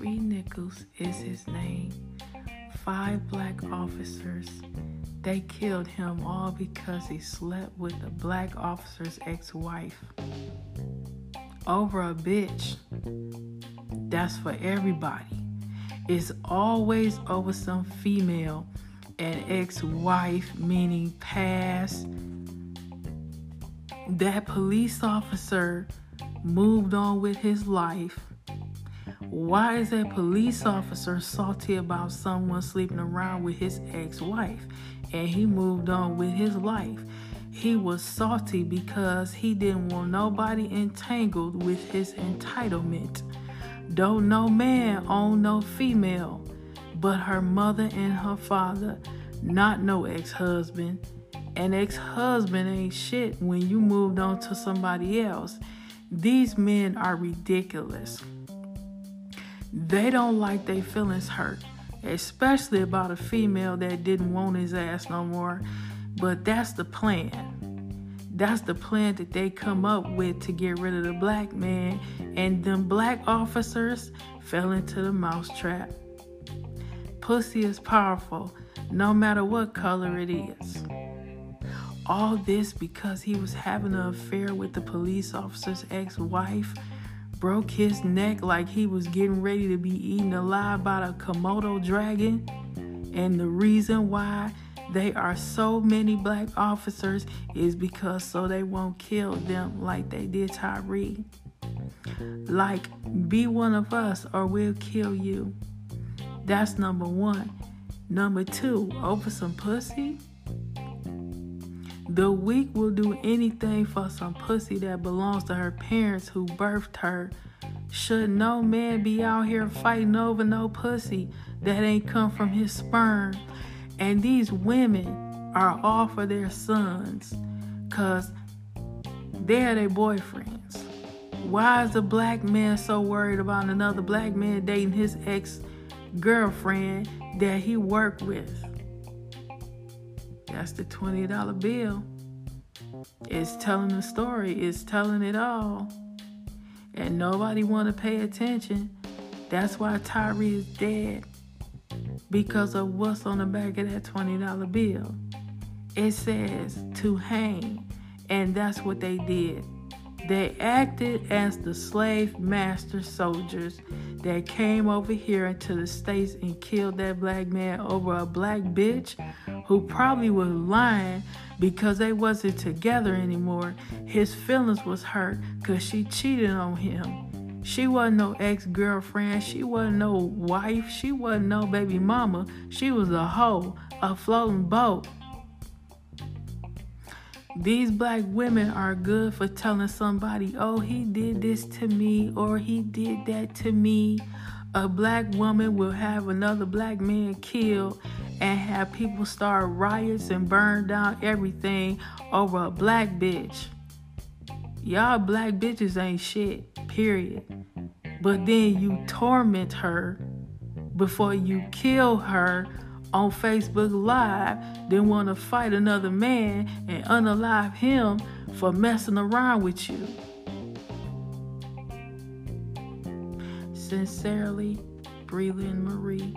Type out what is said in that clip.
is his name. Five black officers. They killed him all because he slept with a black officer's ex wife. Over a bitch. That's for everybody. It's always over some female, an ex wife, meaning past. That police officer moved on with his life. Why is a police officer salty about someone sleeping around with his ex wife? And he moved on with his life. He was salty because he didn't want nobody entangled with his entitlement. Don't no man own no female, but her mother and her father, not no ex husband. An ex husband ain't shit when you moved on to somebody else. These men are ridiculous. They don't like their feelings hurt, especially about a female that didn't want his ass no more. But that's the plan. That's the plan that they come up with to get rid of the black man, and them black officers fell into the mousetrap. Pussy is powerful, no matter what color it is. All this because he was having an affair with the police officer's ex wife, broke his neck like he was getting ready to be eaten alive by a Komodo dragon. And the reason why they are so many black officers is because so they won't kill them like they did Tyree. Like, be one of us or we'll kill you. That's number one. Number two, over some pussy. The weak will do anything for some pussy that belongs to her parents who birthed her. Should no man be out here fighting over no pussy that ain't come from his sperm? And these women are all for their sons because they're their boyfriends. Why is a black man so worried about another black man dating his ex girlfriend that he worked with? That's the $20 bill. It's telling the story, it's telling it all. And nobody want to pay attention. That's why Tyree is dead. Because of what's on the back of that $20 bill. It says to hang. And that's what they did. They acted as the slave master soldiers that came over here into the States and killed that black man over a black bitch who probably was lying because they wasn't together anymore. His feelings was hurt because she cheated on him. She wasn't no ex-girlfriend. She wasn't no wife. She wasn't no baby mama. She was a hoe, a floating boat. These black women are good for telling somebody, oh, he did this to me or he did that to me. A black woman will have another black man killed and have people start riots and burn down everything over a black bitch. Y'all black bitches ain't shit, period. But then you torment her before you kill her on Facebook Live, then want to fight another man and unalive him for messing around with you. Sincerely, Breland Marie.